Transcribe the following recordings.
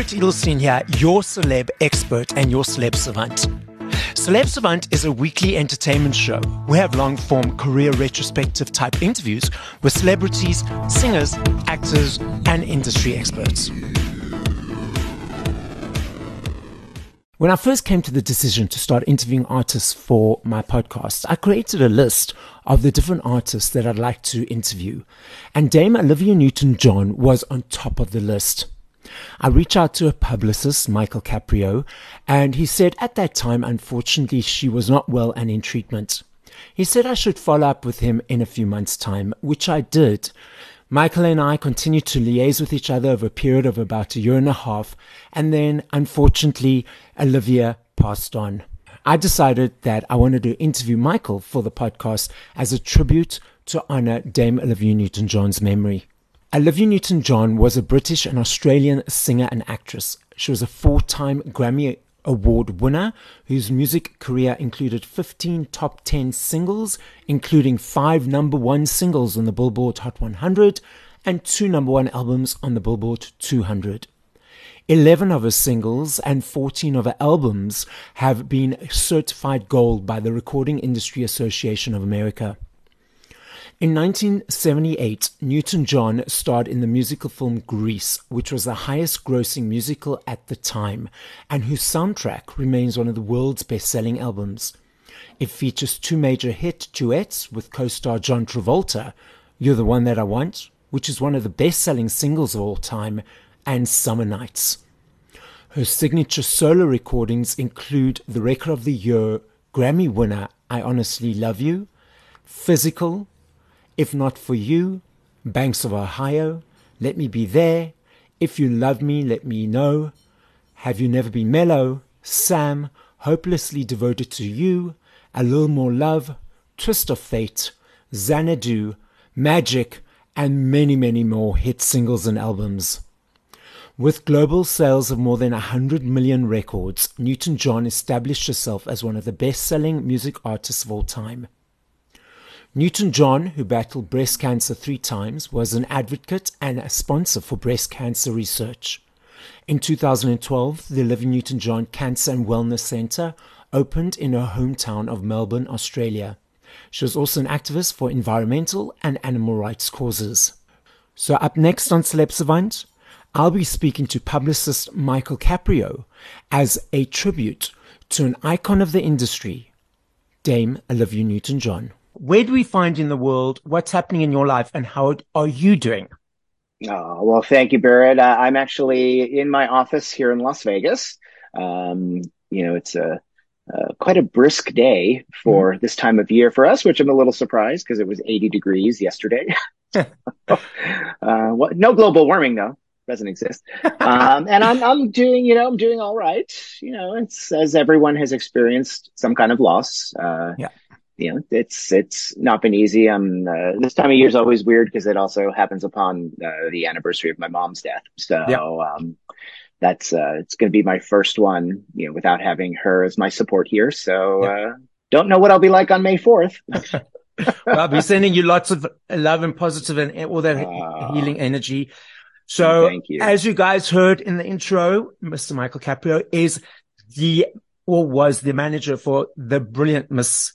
Barret Edelstein here, your celeb expert and your celeb savant. Celeb Savant is a weekly entertainment show. We have long form career retrospective type interviews with celebrities, singers, actors, and industry experts. When I first came to the decision to start interviewing artists for my podcast, I created a list of the different artists that I'd like to interview. And Dame Olivia Newton John was on top of the list. I reached out to a publicist, Michael Caprio, and he said at that time, unfortunately, she was not well and in treatment. He said I should follow up with him in a few months' time, which I did. Michael and I continued to liaise with each other over a period of about a year and a half, and then, unfortunately, Olivia passed on. I decided that I wanted to interview Michael for the podcast as a tribute to honor Dame Olivia Newton John's memory. Olivia Newton John was a British and Australian singer and actress. She was a four time Grammy Award winner whose music career included 15 top 10 singles, including five number one singles on the Billboard Hot 100 and two number one albums on the Billboard 200. 11 of her singles and 14 of her albums have been certified gold by the Recording Industry Association of America. In 1978, Newton John starred in the musical film Grease, which was the highest grossing musical at the time, and whose soundtrack remains one of the world's best selling albums. It features two major hit duets with co star John Travolta, You're the One That I Want, which is one of the best selling singles of all time, and Summer Nights. Her signature solo recordings include the Record of the Year Grammy winner I Honestly Love You, Physical, if not for you, Banks of Ohio, let me be there. If you love me, let me know. Have you never been mellow? Sam, hopelessly devoted to you. A little more love. Twist of fate. Xanadu. Magic. And many, many more hit singles and albums. With global sales of more than 100 million records, Newton John established herself as one of the best selling music artists of all time. Newton John, who battled breast cancer three times, was an advocate and a sponsor for breast cancer research. In 2012, the Olivia Newton John Cancer and Wellness Centre opened in her hometown of Melbourne, Australia. She was also an activist for environmental and animal rights causes. So, up next on Celeb Savant, I'll be speaking to publicist Michael Caprio as a tribute to an icon of the industry, Dame Olivia Newton John where do we find in the world? What's happening in your life, and how are you doing? Oh, well, thank you, Barret. Uh, I'm actually in my office here in Las Vegas. Um, you know, it's a uh, quite a brisk day for mm. this time of year for us, which I'm a little surprised because it was 80 degrees yesterday. uh, what, no global warming though, doesn't exist. Um, and I'm, I'm doing, you know, I'm doing all right. You know, it's as everyone has experienced some kind of loss. Uh, yeah you know, it's it's not been easy. Um, uh, this time of year is always weird because it also happens upon uh, the anniversary of my mom's death. So yep. um, that's uh, it's going to be my first one, you know, without having her as my support here. So yep. Uh, don't know what I'll be like on May fourth. I'll be sending you lots of love and positive and all that ah. healing energy. So, you. as you guys heard in the intro, Mr. Michael Caprio is the or was the manager for the brilliant Miss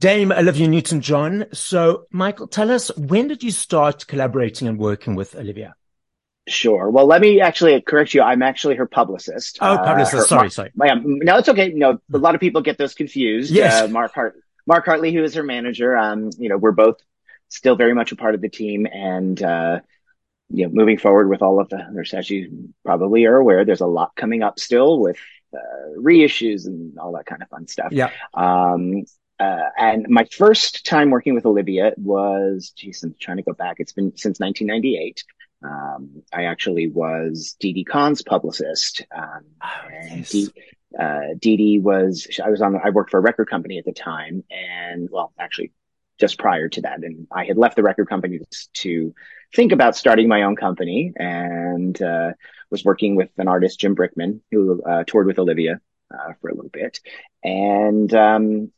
Dame Olivia Newton John. So, Michael, tell us when did you start collaborating and working with Olivia? Sure. Well, let me actually correct you. I'm actually her publicist. Oh, publicist. Uh, her, sorry, sorry. No, it's okay. No, a lot of people get those confused. Yes. Uh, Mark Hart, Mark Hartley, who is her manager. Um, you know, we're both still very much a part of the team and, uh, you know, moving forward with all of the, there's as you probably are aware, there's a lot coming up still with, uh, reissues and all that kind of fun stuff. Yeah. Um, uh, and my first time working with Olivia was, geez, I'm trying to go back. It's been since 1998. Um, I actually was Didi Conn's publicist. Um, oh, and yes. uh, Didi was, I was on, I worked for a record company at the time and well, actually just prior to that. And I had left the record company to think about starting my own company and, uh, was working with an artist, Jim Brickman, who, uh, toured with Olivia, uh, for a little bit. And, um,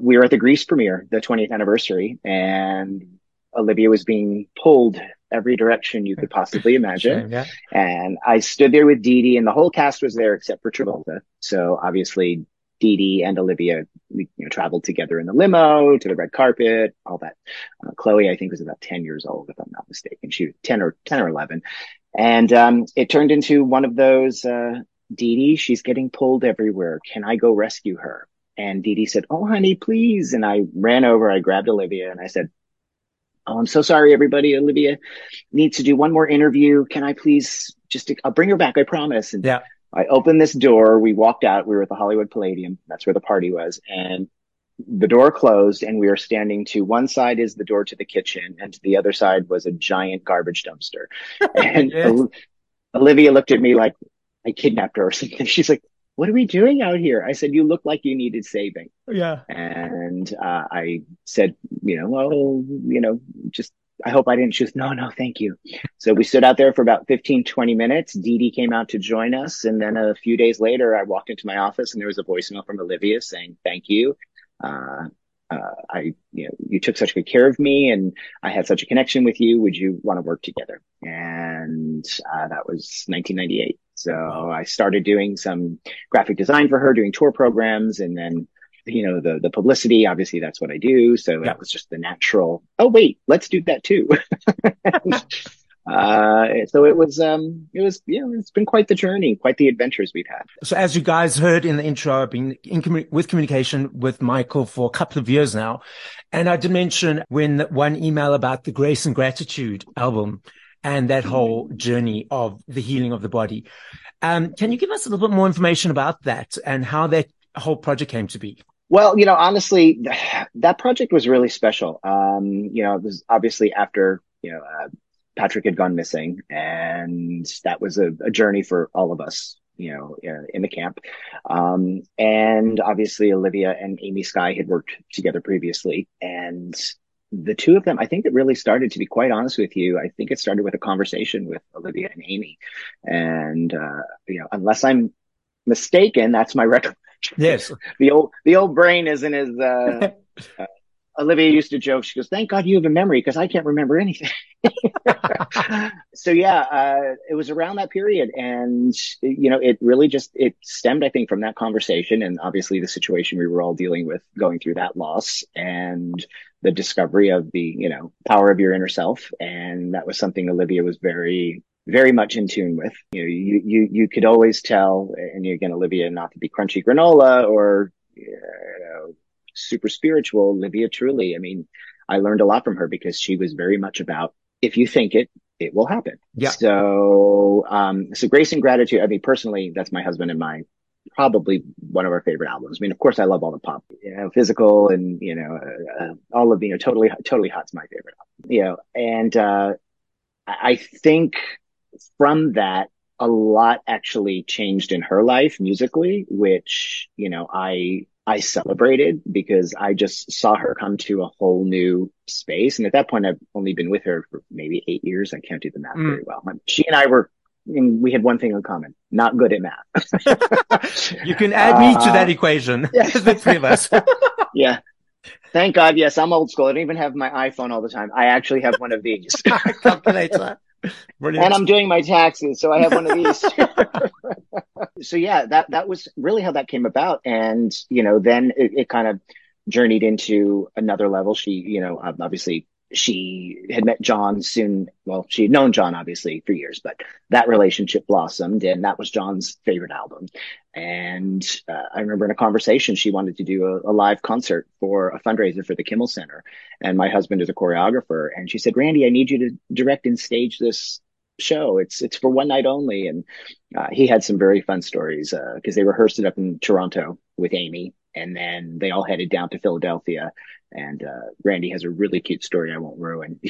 we were at the Grease premiere, the 20th anniversary, and Olivia was being pulled every direction you could possibly imagine. yeah. And I stood there with Didi and the whole cast was there except for Travolta. So obviously Didi and Olivia, we you know, traveled together in the limo to the red carpet, all that. Uh, Chloe, I think was about 10 years old, if I'm not mistaken. She was 10 or 10 or 11. And, um, it turned into one of those, uh, Didi, she's getting pulled everywhere. Can I go rescue her? And Didi said, Oh, honey, please. And I ran over, I grabbed Olivia and I said, Oh, I'm so sorry, everybody. Olivia needs to do one more interview. Can I please just, I'll bring her back. I promise. And yeah. I opened this door. We walked out. We were at the Hollywood Palladium. That's where the party was. And the door closed and we are standing to one side is the door to the kitchen and to the other side was a giant garbage dumpster. And yes. Olivia looked at me like I kidnapped her or something. She's like, what are we doing out here? I said, you look like you needed saving. Yeah. And uh, I said, you know, well, you know, just, I hope I didn't. She no, no, thank you. So we stood out there for about 15, 20 minutes. Didi came out to join us. And then a few days later, I walked into my office and there was a voicemail from Olivia saying, thank you. Uh, uh, I, you know, you took such good care of me and I had such a connection with you. Would you want to work together? And, uh, that was 1998. So I started doing some graphic design for her, doing tour programs and then, you know, the, the publicity, obviously that's what I do. So that was just the natural, oh, wait, let's do that too. uh, so it was, um, it was, you know, it's been quite the journey, quite the adventures we've had. So as you guys heard in the intro, I've been in commu- with communication with Michael for a couple of years now. And I did mention when one email about the Grace and Gratitude album and that whole journey of the healing of the body. Um, can you give us a little bit more information about that and how that whole project came to be? Well, you know, honestly, that project was really special. Um, you know, it was obviously after, you know, uh, Patrick had gone missing and that was a, a journey for all of us, you know, uh, in the camp. Um, and obviously Olivia and Amy Sky had worked together previously and the two of them, I think it really started, to be quite honest with you, I think it started with a conversation with Olivia and Amy. And, uh, you know, unless I'm mistaken, that's my recollection. Yes. the old, the old brain isn't as, uh, uh, Olivia used to joke, she goes, thank God you have a memory because I can't remember anything. so yeah, uh, it was around that period. And, you know, it really just, it stemmed, I think, from that conversation and obviously the situation we were all dealing with going through that loss and the discovery of the, you know, power of your inner self. And that was something Olivia was very, very much in tune with. You know, you, you, you could always tell, and again, Olivia, not to be crunchy granola or, you know, super spiritual, Olivia truly, I mean, I learned a lot from her because she was very much about if you think it, it will happen. Yeah. So, um, so grace and gratitude. I mean, personally, that's my husband and my probably one of our favorite albums. I mean, of course, I love all the pop, you know, physical and, you know, uh, uh, all of, the, you know, totally, totally hot's my favorite album, you know, and, uh, I think from that, a lot actually changed in her life musically, which, you know, I, I celebrated because I just saw her come to a whole new space. And at that point, I've only been with her for maybe eight years. I can't do the math mm. very well. She and I were and we had one thing in common, not good at math. you can add uh, me to that uh, equation. Yeah. the three of us. yeah. Thank God. Yes, I'm old school. I don't even have my iPhone all the time. I actually have one of these. Calculator. Brilliant. And I'm doing my taxes, so I have one of these. so yeah, that that was really how that came about, and you know, then it, it kind of journeyed into another level. She, you know, obviously she had met John soon. Well, she had known John obviously for years, but that relationship blossomed and that was John's favorite album. And uh, I remember in a conversation, she wanted to do a, a, live concert for a fundraiser for the Kimmel Center. And my husband is a choreographer. And she said, Randy, I need you to direct and stage this show. It's, it's for one night only. And uh, he had some very fun stories because uh, they rehearsed it up in Toronto with Amy and then they all headed down to Philadelphia. And uh, Randy has a really cute story I won't ruin.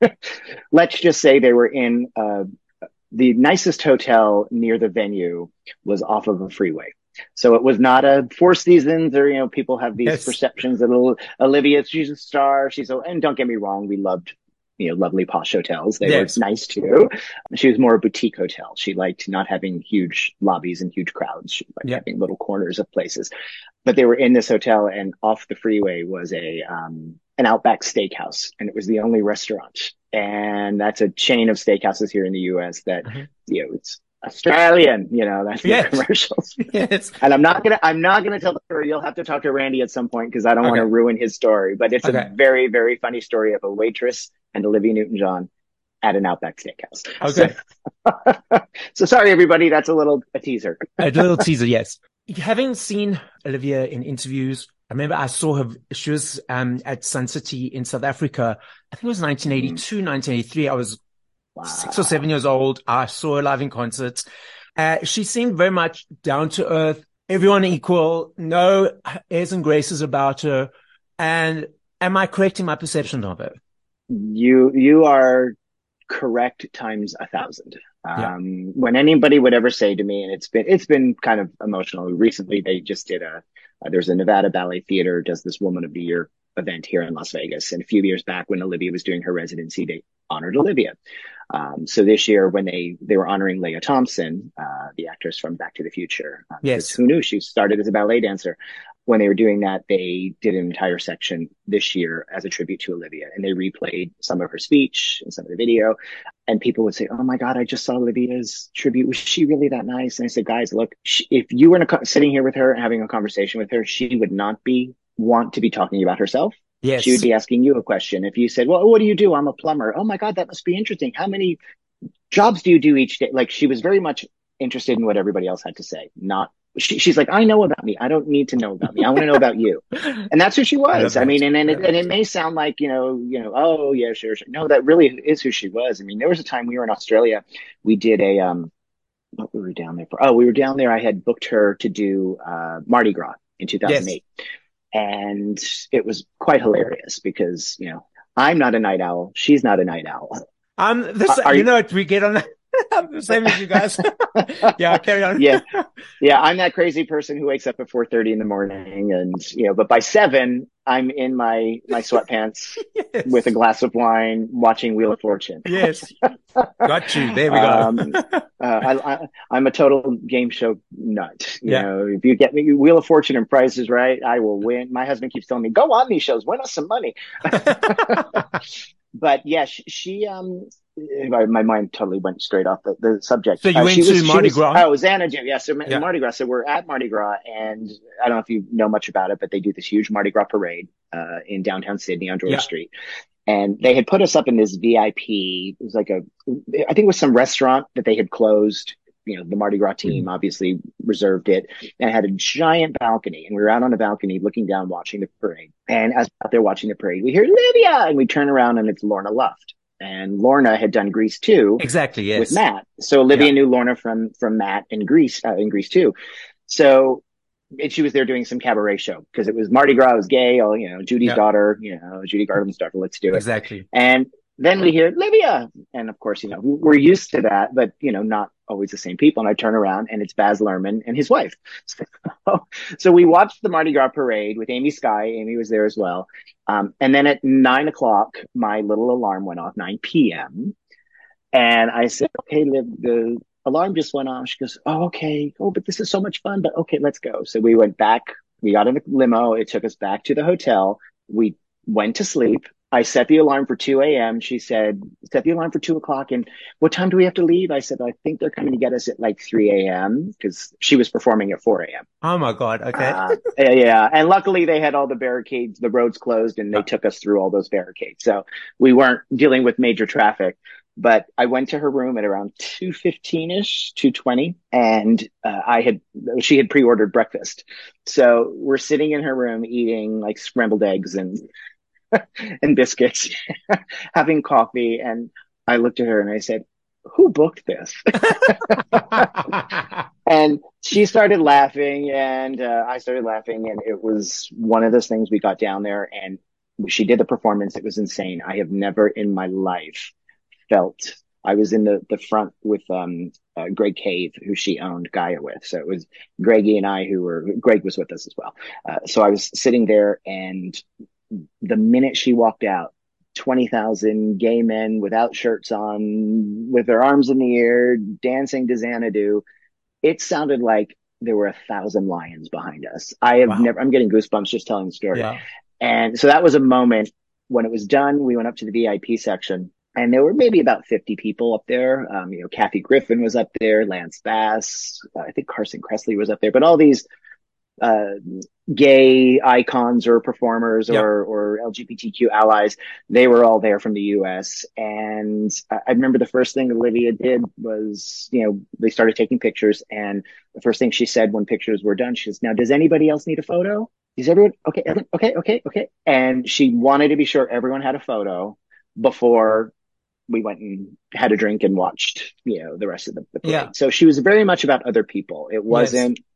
Let's just say they were in uh, the nicest hotel near the venue was off of a freeway. So it was not a Four Seasons or, you know, people have these yes. perceptions that Olivia, she's a star. She's a, and don't get me wrong, we loved you know, lovely posh hotels. They yes. were nice too. She was more a boutique hotel. She liked not having huge lobbies and huge crowds. She liked yeah. having little corners of places. But they were in this hotel and off the freeway was a, um, an Outback Steakhouse, and it was the only restaurant. And that's a chain of steakhouses here in the U.S. that mm-hmm. you know it's Australian, you know, that's yes. the commercials. yes. And I'm not gonna, I'm not gonna tell the story. You'll have to talk to Randy at some point because I don't okay. want to ruin his story. But it's okay. a very, very funny story of a waitress and Olivia Newton-John at an Outback Steakhouse. Okay. So, so sorry, everybody. That's a little a teaser. a little teaser, yes. Having seen Olivia in interviews, I remember I saw her. She was um, at Sun City in South Africa. I think it was 1982, mm. 1983. I was Wow. Six or seven years old. I saw her live in concerts. Uh, she seemed very much down to earth, everyone equal, no airs and graces about her. And am I correct in my perception of her? You, you are correct times a thousand. Yeah. Um, when anybody would ever say to me, and it's been, it's been kind of emotional. Recently, they just did a, uh, there's a Nevada Ballet Theater does this Woman of the Year event here in Las Vegas. And a few years back when Olivia was doing her residency, they honored Olivia. Um, so this year when they, they were honoring Lea Thompson, uh, the actress from Back to the Future. Uh, yes. Who knew she started as a ballet dancer. When they were doing that, they did an entire section this year as a tribute to Olivia and they replayed some of her speech and some of the video. And people would say, Oh my God, I just saw Olivia's tribute. Was she really that nice? And I said, guys, look, she, if you were a, sitting here with her and having a conversation with her, she would not be want to be talking about herself. Yes. She would be asking you a question. If you said, well, what do you do? I'm a plumber. Oh my God, that must be interesting. How many jobs do you do each day? Like she was very much interested in what everybody else had to say, not she, she's like, I know about me. I don't need to know about me. I want to know about you. And that's who she was. I, I mean, and, and, it, and it may sound like, you know, you know, oh yeah, sure, sure. No, that really is who she was. I mean, there was a time we were in Australia. We did a, um, what we were we down there for? Oh, we were down there. I had booked her to do, uh, Mardi Gras in 2008. Yes. And it was quite hilarious because, you know, I'm not a night owl. She's not a night owl. Um, this, Are you, you know, we get on that. I'm the same as you guys. yeah, carry on. yeah, yeah. I'm that crazy person who wakes up at 4:30 in the morning, and you know, but by seven, I'm in my my sweatpants yes. with a glass of wine, watching Wheel of Fortune. yes, got you. There we go. um, uh, I, am a total game show nut. You yeah. know, if you get me Wheel of Fortune and Prices Right, I will win. My husband keeps telling me, "Go on these shows, win us some money." but yeah, she, she um my mind totally went straight off the, the subject. So you uh, went to was, Mardi Gras? oh, Xanadu. Yeah. So yeah. Mardi Gras. So we're at Mardi Gras and I don't know if you know much about it, but they do this huge Mardi Gras parade, uh, in downtown Sydney on George yeah. Street. And they had put us up in this VIP. It was like a, I think it was some restaurant that they had closed. You know, the Mardi Gras team mm-hmm. obviously reserved it and had a giant balcony. And we were out on the balcony looking down, watching the parade. And as out there watching the parade, we hear Livia and we turn around and it's Lorna Luft and Lorna had done Grease 2. Exactly, yes. With Matt. So Olivia yeah. knew Lorna from, from Matt in Grease, uh, in Grease 2. So, and she was there doing some cabaret show because it was Mardi Gras, was gay, oh, you know, Judy's yeah. daughter, you know, Judy Garland's daughter, let's do it. Exactly. And then we hear Livia. And of course, you know, we're used to that, but you know, not always the same people. And I turn around and it's Baz Luhrmann and his wife. so we watched the Mardi Gras parade with Amy Sky. Amy was there as well. Um, and then at nine o'clock, my little alarm went off, 9 p.m. And I said, okay, Liv, the alarm just went off. She goes, oh, okay. Oh, but this is so much fun, but okay, let's go. So we went back. We got in a limo. It took us back to the hotel. We went to sleep. I set the alarm for 2 a.m. She said, set the alarm for two o'clock. And what time do we have to leave? I said, I think they're coming to get us at like 3 a.m. because she was performing at 4 a.m. Oh my God. Okay. Uh, yeah. And luckily they had all the barricades, the roads closed and they took us through all those barricades. So we weren't dealing with major traffic. But I went to her room at around 2.15 ish, 2.20 and uh, I had, she had pre-ordered breakfast. So we're sitting in her room eating like scrambled eggs and and biscuits, having coffee. And I looked at her and I said, who booked this? and she started laughing and uh, I started laughing. And it was one of those things we got down there and she did the performance. It was insane. I have never in my life felt I was in the, the front with, um, uh, Greg Cave, who she owned Gaia with. So it was Greggy and I who were, Greg was with us as well. Uh, so I was sitting there and the minute she walked out, 20,000 gay men without shirts on, with their arms in the air, dancing to Xanadu. It sounded like there were a thousand lions behind us. I have wow. never, I'm getting goosebumps just telling the story. Yeah. And so that was a moment when it was done, we went up to the VIP section and there were maybe about 50 people up there. Um, you know, Kathy Griffin was up there, Lance Bass, uh, I think Carson Kressley was up there, but all these uh, gay icons or performers yep. or, or LGBTQ allies, they were all there from the US. And I remember the first thing Olivia did was, you know, they started taking pictures. And the first thing she said when pictures were done, she says, now, does anybody else need a photo? Is everyone okay? Okay, okay, okay. And she wanted to be sure everyone had a photo before we went and had a drink and watched, you know, the rest of the, the parade. Yeah. So she was very much about other people. It wasn't, yes.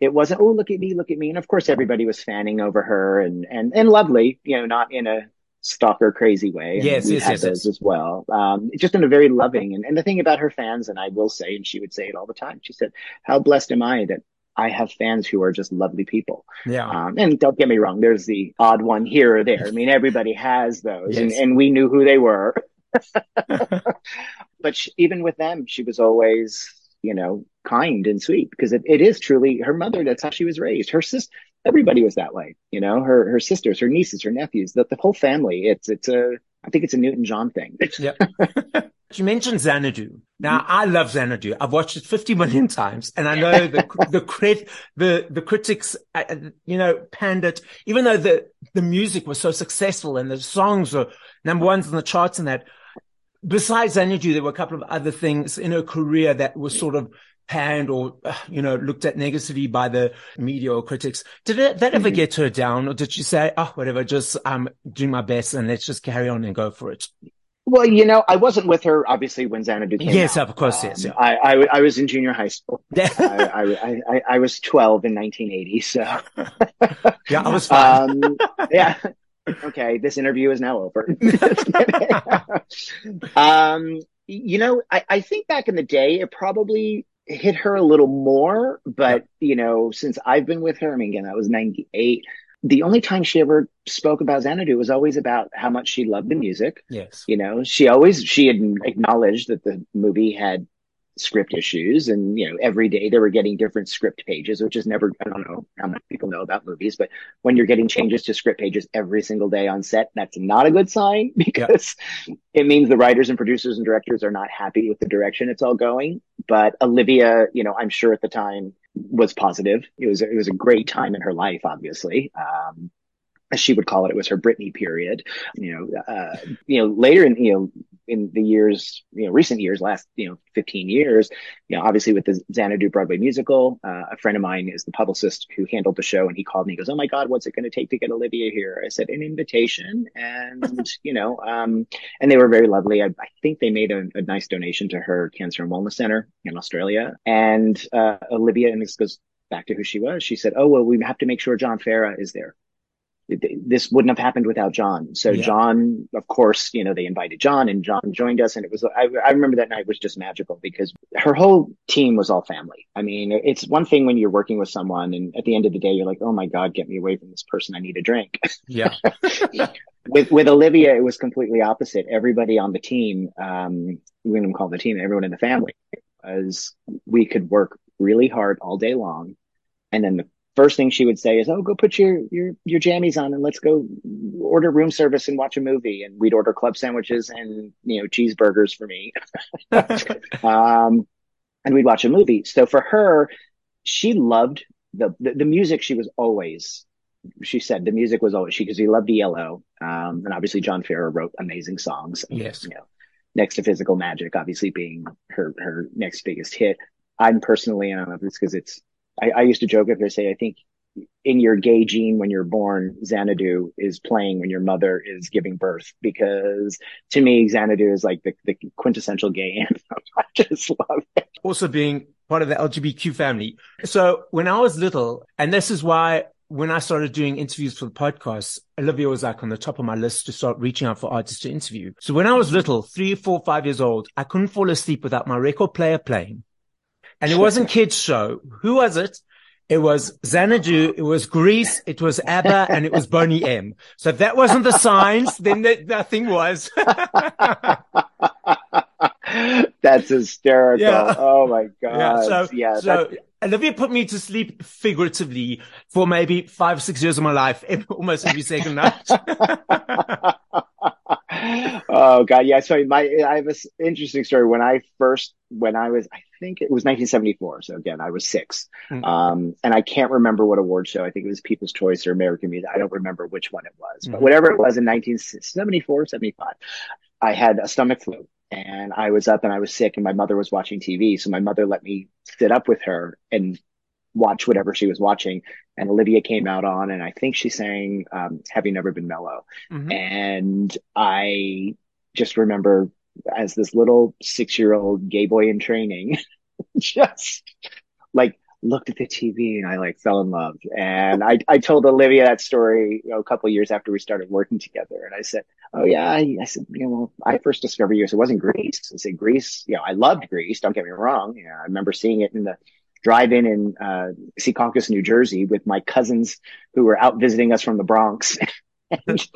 It wasn't, oh, look at me, look at me. And of course, everybody was fanning over her and, and, and lovely, you know, not in a stalker crazy way. And yes, yes, yes, yes, as well. Um, just in a very loving and, and the thing about her fans, and I will say, and she would say it all the time. She said, how blessed am I that I have fans who are just lovely people. Yeah. Um, and don't get me wrong, there's the odd one here or there. I mean, everybody has those, yes. and, and we knew who they were. but she, even with them, she was always, you know, kind and sweet because it, it is truly her mother. That's how she was raised. Her sister, everybody was that way. You know, her her sisters, her nieces, her nephews, the, the whole family. It's it's a I think it's a Newton John thing. yeah. You mentioned Xanadu. Now, I love Xanadu. I've watched it 50 million times and I know the, the crit, the, the critics, uh, you know, panned it, even though the, the music was so successful and the songs were number ones on the charts and that. Besides Xanadu, there were a couple of other things in her career that were sort of panned or, you know, looked at negatively by the media or critics. Did it, that ever mm-hmm. get her down or did she say, oh, whatever, just, I'm um, doing my best and let's just carry on and go for it? Well, you know, I wasn't with her obviously when Xanadu came yes, out. of course, um, yes. Yeah. I, I, I, was in junior high school. I, I, I, was 12 in 1980, so. yeah, I was. Um, yeah. Okay, this interview is now over. um, you know, I, I think back in the day, it probably hit her a little more, but, you know, since I've been with her, I mean, again, that was 98 the only time she ever spoke about Xanadu was always about how much she loved the music. Yes. You know, she always, she had acknowledged that the movie had script issues and, you know, every day they were getting different script pages, which is never, I don't know how many people know about movies, but when you're getting changes to script pages every single day on set, that's not a good sign because it means the writers and producers and directors are not happy with the direction it's all going. But Olivia, you know, I'm sure at the time was positive. It was it was a great time in her life, obviously. Um, as she would call it, it was her Britney period. You know, uh, you know, later in you know in the years, you know, recent years, last you know, fifteen years, you know, obviously with the Xanadu Broadway musical, uh, a friend of mine is the publicist who handled the show, and he called me. He goes, "Oh my God, what's it going to take to get Olivia here?" I said, "An invitation," and you know, um, and they were very lovely. I, I think they made a, a, nice donation to her Cancer and Wellness Center in Australia, and uh, Olivia, and this goes back to who she was. She said, "Oh well, we have to make sure John Farrar is there." This wouldn't have happened without John. So yeah. John, of course, you know, they invited John and John joined us. And it was, I, I, remember that night was just magical because her whole team was all family. I mean, it's one thing when you're working with someone and at the end of the day, you're like, Oh my God, get me away from this person. I need a drink. Yeah. with, with Olivia, it was completely opposite. Everybody on the team, um, we don't call the team, everyone in the family was, we could work really hard all day long. And then the first thing she would say is, "Oh, go put your your your jammies on and let's go order room service and watch a movie." And we'd order club sandwiches and you know cheeseburgers for me, um, and we'd watch a movie. So for her, she loved the, the, the music. She was always. She said the music was always she because he loved ELO, um, and obviously John Farrar wrote amazing songs. Yes, you know, next to Physical Magic, obviously being her her next biggest hit. I'm personally, I don't know if it's because it's I, I used to joke with her, say, I think in your gay gene when you're born, Xanadu is playing when your mother is giving birth because to me, Xanadu is like the, the quintessential gay anthem. I just love it. Also being part of the LGBTQ family. So when I was little, and this is why when I started doing interviews for the podcast, Olivia was like on the top of my list to start reaching out for artists to interview. So when I was little, three, four, five years old, I couldn't fall asleep without my record player playing and it wasn't kids show. Who was it? It was Xanadu, it was Grease, it was ABBA, and it was Boney M. So if that wasn't the signs, then the, nothing was. That's hysterical. Yeah. Oh my God. Yeah. So, yeah, so Olivia put me to sleep figuratively for maybe five, six years of my life, almost every second night. oh God, yeah. So my, I have an interesting story. When I first, when I was, I think it was 1974. So again, I was six, mm. um, and I can't remember what award show. I think it was People's Choice or American Music. I don't remember which one it was, mm. but whatever it was in 1974, 75, I had a stomach flu and I was up and I was sick and my mother was watching TV. So my mother let me sit up with her and watch whatever she was watching. And Olivia came out on, and I think she sang um, "Have You Never Been Mellow," mm-hmm. and I just remember as this little six-year-old gay boy in training, just like looked at the TV and I like fell in love. And I, I told Olivia that story you know, a couple years after we started working together. And I said, Oh yeah, I, I said, you know, well, I first discovered you. So it wasn't Grease. I said Grease, you know, I loved Grease. Don't get me wrong. Yeah, I remember seeing it in the drive-in in uh, Secaucus, New Jersey, with my cousins who were out visiting us from the Bronx. and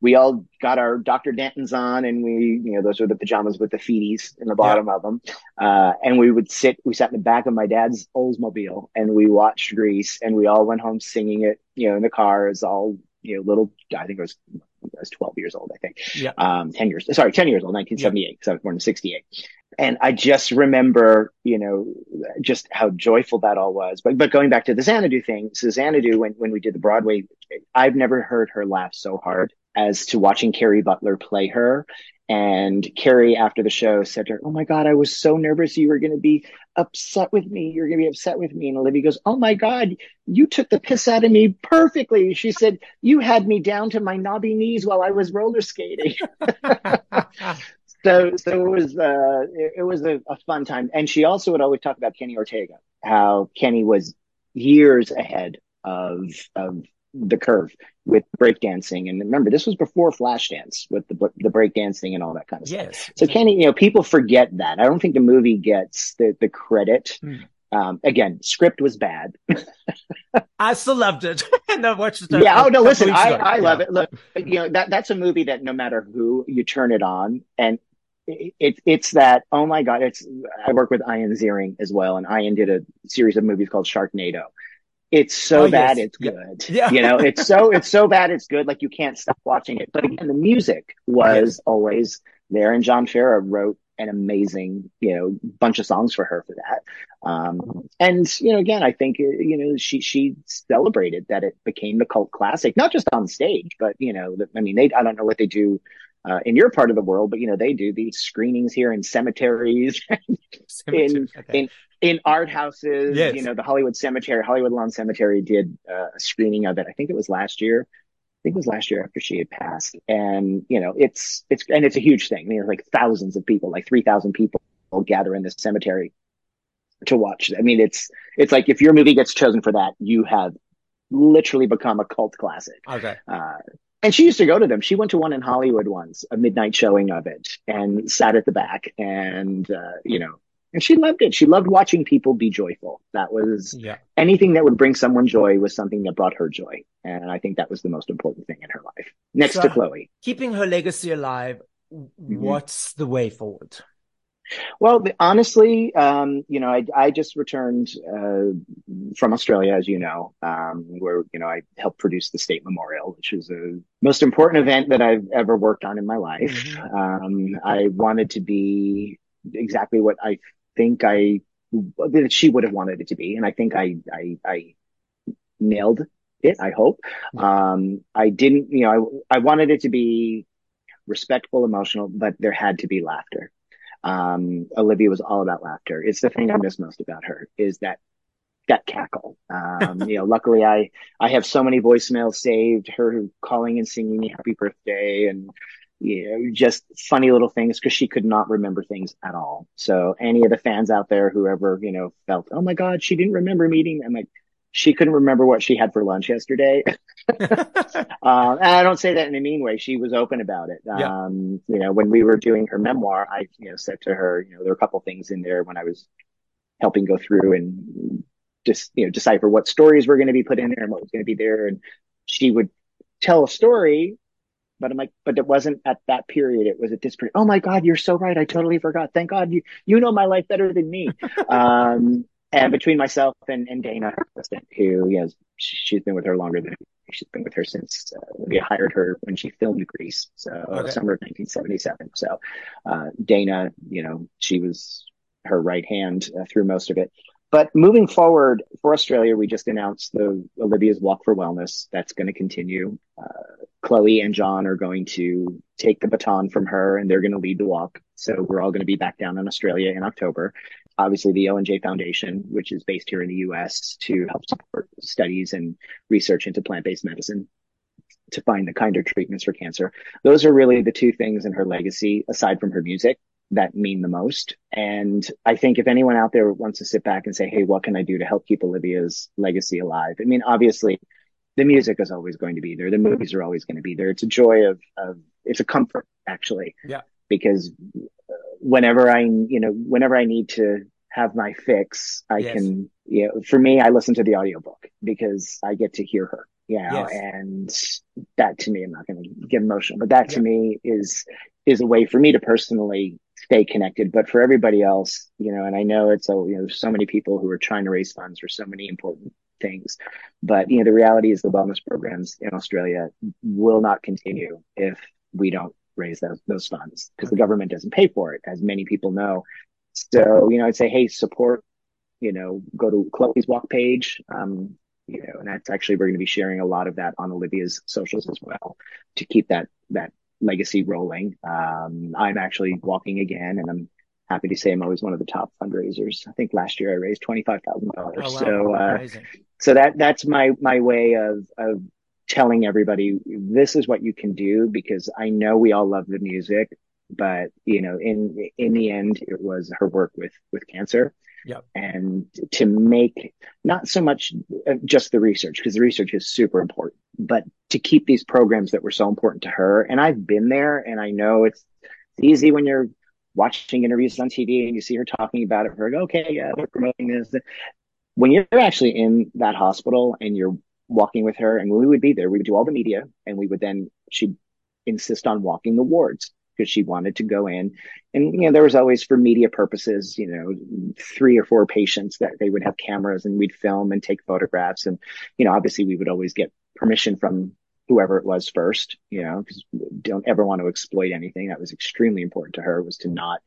we all got our Dr. Dentons on, and we, you know, those were the pajamas with the feeties in the bottom yeah. of them. Uh, and we would sit, we sat in the back of my dad's Oldsmobile, and we watched Grease, and we all went home singing it, you know, in the car as all, you know, little. I think it was I was 12 years old, I think. Yeah. Um, 10 years, sorry, 10 years old, 1978, because yeah. I was born in 68 and I just remember, you know, just how joyful that all was. But but going back to the Xanadu thing, so Xanadu, when when we did the Broadway, I've never heard her laugh so hard as to watching Kerry Butler play her. And Kerry, after the show, said to her, "Oh my God, I was so nervous you were going to be upset with me. You're going to be upset with me." And Olivia goes, "Oh my God, you took the piss out of me perfectly." She said, "You had me down to my knobby knees while I was roller skating." so so it was uh it, it was a, a, fun time and she also would always talk about kenny ortega how kenny was years ahead of of the curve with breakdancing and remember this was before flashdance with the the breakdancing and all that kind of yes. stuff so kenny you know people forget that i don't think the movie gets the the credit mm. Um, again, script was bad. I still loved it. no, watched it yeah. Oh no, listen, I, I yeah. love it. Look, you know that that's a movie that no matter who you turn it on, and it, it's that oh my god it's i work with ian ziering as well and ian did a series of movies called sharknado it's so oh, bad yes. it's good yeah. you know it's so it's so bad it's good like you can't stop watching it but again the music was always there and john farrar wrote an amazing you know bunch of songs for her for that um and you know again i think you know she she celebrated that it became the cult classic not just on stage but you know i mean they i don't know what they do uh, in your part of the world, but you know they do these screenings here in cemeteries, in okay. in in art houses. Yes. You know the Hollywood Cemetery, Hollywood Lawn Cemetery did uh, a screening of it. I think it was last year. I think it was last year after she had passed, and you know it's it's and it's a huge thing. I mean, like thousands of people, like three thousand people, gather in this cemetery to watch. I mean, it's it's like if your movie gets chosen for that, you have literally become a cult classic. Okay. Uh, and she used to go to them. She went to one in Hollywood once, a midnight showing of it, and sat at the back. And uh, you know, and she loved it. She loved watching people be joyful. That was yeah. anything that would bring someone joy was something that brought her joy, and I think that was the most important thing in her life, next so, to Chloe. Keeping her legacy alive. Mm-hmm. What's the way forward? Well, honestly, um, you know, I, I just returned uh, from Australia, as you know, um, where you know I helped produce the state memorial, which is the most important event that I've ever worked on in my life. Mm-hmm. Um, I wanted to be exactly what I think I that she would have wanted it to be, and I think I I, I nailed it. I hope. Mm-hmm. Um, I didn't, you know, I I wanted it to be respectful, emotional, but there had to be laughter um, Olivia was all about laughter. It's the thing I miss most about her is that that cackle. Um, you know, luckily I I have so many voicemails saved, her calling and singing me happy birthday and you know, just funny little things because she could not remember things at all. So any of the fans out there, whoever, you know, felt, oh my God, she didn't remember meeting. I'm like, she couldn't remember what she had for lunch yesterday. uh, and I don't say that in a mean way. She was open about it. Yeah. Um, you know, when we were doing her memoir, I, you know, said to her, you know, there were a couple things in there when I was helping go through and just, you know, decipher what stories were going to be put in there and what was going to be there. And she would tell a story, but I'm like, but it wasn't at that period. It was at this period. Oh my God, you're so right. I totally forgot. Thank God you, you know my life better than me. um, and between myself and, and Dana, who, know, she's been with her longer than She's been with her since uh, we hired her when she filmed Grease, so okay. summer of 1977. So uh, Dana, you know, she was her right hand uh, through most of it. But moving forward for Australia, we just announced the Olivia's Walk for Wellness. That's going to continue. Uh, Chloe and John are going to take the baton from her and they're going to lead the walk. So we're all going to be back down in Australia in October. Obviously, the ONJ Foundation, which is based here in the US to help support studies and research into plant-based medicine to find the kinder treatments for cancer. Those are really the two things in her legacy, aside from her music that mean the most. And I think if anyone out there wants to sit back and say, Hey, what can I do to help keep Olivia's legacy alive? I mean, obviously the music is always going to be there. The movies are always going to be there. It's a joy of, of it's a comfort actually. Yeah. Because uh, whenever I, you know, whenever I need to have my fix, I yes. can, you know, for me, I listen to the audiobook because I get to hear her. Yeah. You know, yes. And that to me, I'm not going to get emotional, but that to yeah. me is, is a way for me to personally stay connected. But for everybody else, you know, and I know it's a, you know, so many people who are trying to raise funds for so many important things. But, you know, the reality is the wellness programs in Australia will not continue if we don't raise those, those funds because the government doesn't pay for it, as many people know. So, you know, I'd say, hey, support, you know, go to Chloe's walk page. Um, you know, and that's actually, we're going to be sharing a lot of that on Olivia's socials as well to keep that, that legacy rolling. Um, I'm actually walking again and I'm happy to say I'm always one of the top fundraisers. I think last year I raised $25,000. Oh, wow. So, uh, so that, that's my, my way of, of telling everybody this is what you can do because I know we all love the music, but you know, in, in the end, it was her work with, with cancer. Yep. And to make not so much just the research, because the research is super important, but to keep these programs that were so important to her. And I've been there and I know it's easy when you're watching interviews on TV and you see her talking about it. Her, okay, yeah, they're promoting this. When you're actually in that hospital and you're walking with her, and we would be there, we would do all the media, and we would then she'd insist on walking the wards because she wanted to go in. And, you know, there was always for media purposes, you know, three or four patients that they would have cameras and we'd film and take photographs. And, you know, obviously we would always get permission from whoever it was first, you know, because don't ever want to exploit anything. That was extremely important to her was to not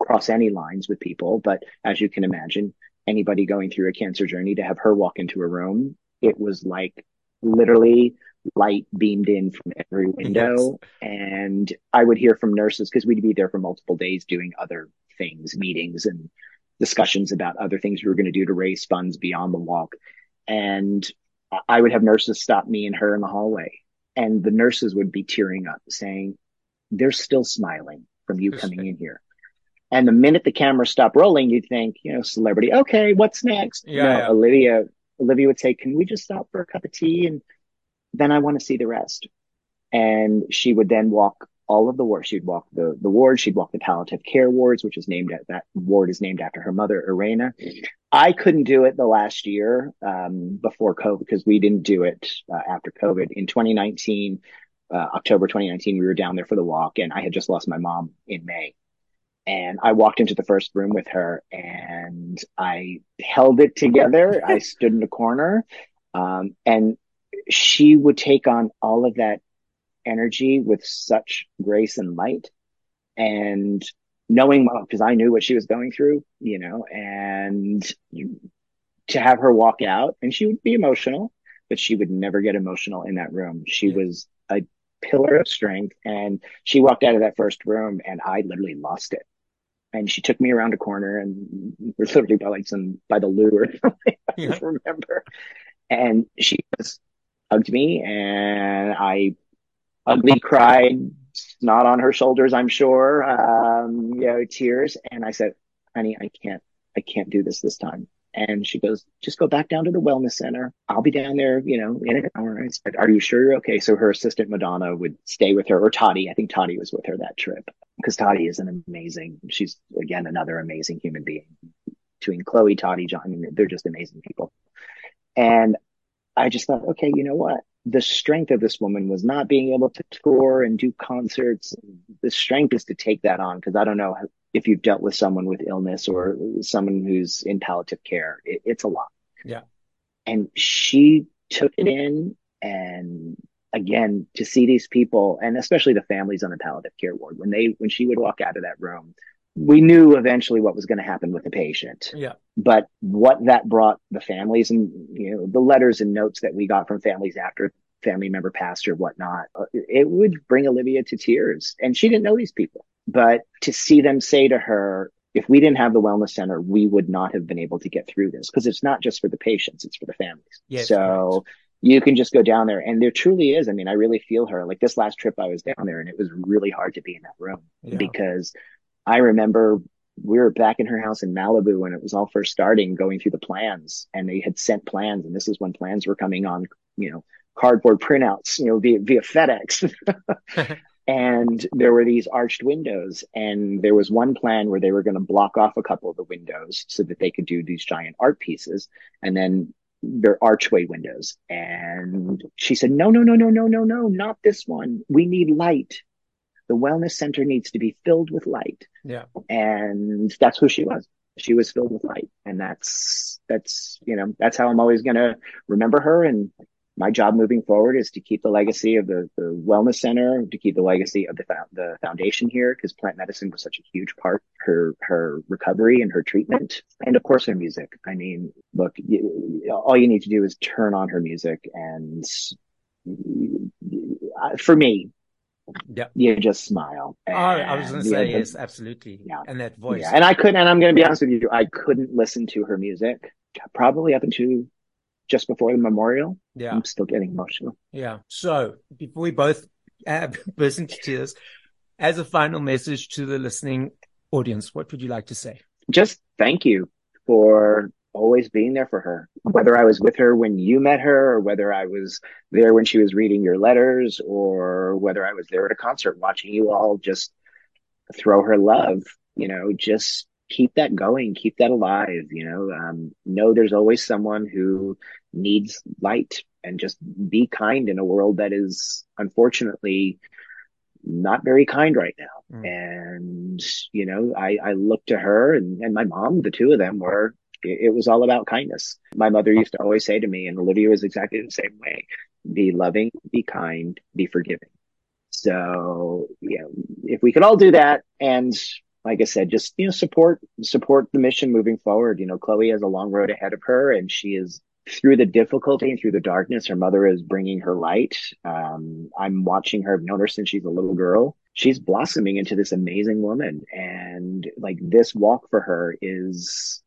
cross any lines with people. But as you can imagine, anybody going through a cancer journey to have her walk into a room, it was like literally light beamed in from every window. Yes. And I would hear from nurses because we'd be there for multiple days doing other things, meetings and discussions about other things we were going to do to raise funds beyond the walk. And I would have nurses stop me and her in the hallway and the nurses would be tearing up saying, they're still smiling from you coming in here. And the minute the camera stopped rolling, you'd think, you know, celebrity, okay, what's next? Yeah, no, yeah. Olivia, Olivia would say, can we just stop for a cup of tea? And then I want to see the rest. And she would then walk all of the wards. She'd walk the, the ward. She'd walk the palliative care wards, which is named at that ward is named after her mother, Irena. I couldn't do it the last year, um, before COVID because we didn't do it uh, after COVID in 2019, uh, October 2019, we were down there for the walk and I had just lost my mom in May. And I walked into the first room with her and I held it together. I stood in the corner. Um, and she would take on all of that energy with such grace and light and knowing because I knew what she was going through, you know, and to have her walk out and she would be emotional, but she would never get emotional in that room. She yeah. was a pillar of strength and she walked out of that first room and I literally lost it. And she took me around a corner and we're literally by like some by the loo or something. I yeah. remember. And she just hugged me and I ugly cried, not on her shoulders, I'm sure, um, you know, tears. And I said, honey, I can't, I can't do this this time. And she goes, just go back down to the wellness center. I'll be down there, you know, in an hour. I said, are you sure you're okay? So her assistant Madonna would stay with her or Toddy. I think Toddy was with her that trip because Toddy is an amazing, she's again, another amazing human being between Chloe, Toddy, John. I mean, they're just amazing people. And I just thought, okay, you know what? the strength of this woman was not being able to tour and do concerts. The strength is to take that on because I don't know if you've dealt with someone with illness or someone who's in palliative care. It, it's a lot. Yeah. And she took it in And again, to see these people and especially the families on the palliative care ward, when they, when she would walk out of that room, we knew eventually what was going to happen with the patient. Yeah. But what that brought the families and, you know, the letters and notes that we got from families after family member passed or whatnot, uh, it would bring Olivia to tears. And she didn't know these people, but to see them say to her, if we didn't have the wellness center, we would not have been able to get through this because it's not just for the patients, it's for the families. Yes, so you can just go down there and there truly is. I mean, I really feel her like this last trip I was down there and it was really hard to be in that room yeah. because I remember we were back in her house in Malibu when it was all first starting, going through the plans, and they had sent plans, and this is when plans were coming on, you know, cardboard printouts, you know, via via FedEx. and there were these arched windows, and there was one plan where they were going to block off a couple of the windows so that they could do these giant art pieces, and then their archway windows. And she said, "No, no, no, no, no, no, no, not this one. We need light." The wellness center needs to be filled with light. Yeah. And that's who she was. She was filled with light. And that's, that's, you know, that's how I'm always going to remember her. And my job moving forward is to keep the legacy of the, the wellness center, to keep the legacy of the, the foundation here, because plant medicine was such a huge part her, her recovery and her treatment. And of course, her music. I mean, look, you, all you need to do is turn on her music and for me, yeah. You just smile. Oh, I was going to say, yes, absolutely. Yeah. And that voice. Yeah. And I couldn't, and I'm going to be honest with you, I couldn't listen to her music probably up until just before the memorial. Yeah. I'm still getting emotional. Yeah. So before we both uh, burst into tears, as a final message to the listening audience, what would you like to say? Just thank you for always being there for her, whether I was with her when you met her or whether I was there when she was reading your letters or whether I was there at a concert watching you all just throw her love, you know, just keep that going, keep that alive, you know, um, know there's always someone who needs light and just be kind in a world that is unfortunately not very kind right now. Mm. And, you know, I, I look to her and, and my mom, the two of them were it was all about kindness. My mother used to always say to me, and Olivia was exactly the same way, be loving, be kind, be forgiving. So, you know, if we could all do that and like I said, just, you know, support, support the mission moving forward. You know, Chloe has a long road ahead of her and she is through the difficulty and through the darkness. Her mother is bringing her light. Um, I'm watching her. I've known her since she's a little girl. She's blossoming into this amazing woman. And like this walk for her is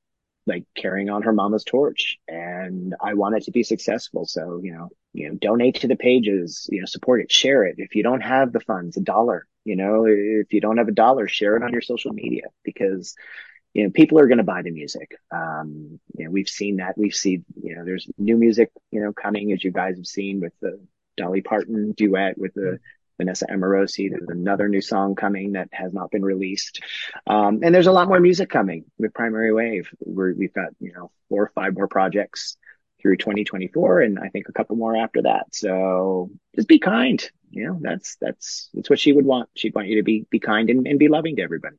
like carrying on her mama's torch and I want it to be successful. So, you know, you know, donate to the pages, you know, support it, share it. If you don't have the funds, a dollar, you know, if you don't have a dollar, share it on your social media because, you know, people are going to buy the music. Um, you know, we've seen that. We've seen, you know, there's new music, you know, coming as you guys have seen with the Dolly Parton duet with the Vanessa Amorosi. There's another new song coming that has not been released. Um, and there's a lot more music coming with Primary Wave. we we've got, you know, four or five more projects through 2024 and I think a couple more after that. So just be kind. You know, that's, that's, that's what she would want. She'd want you to be, be kind and, and be loving to everybody.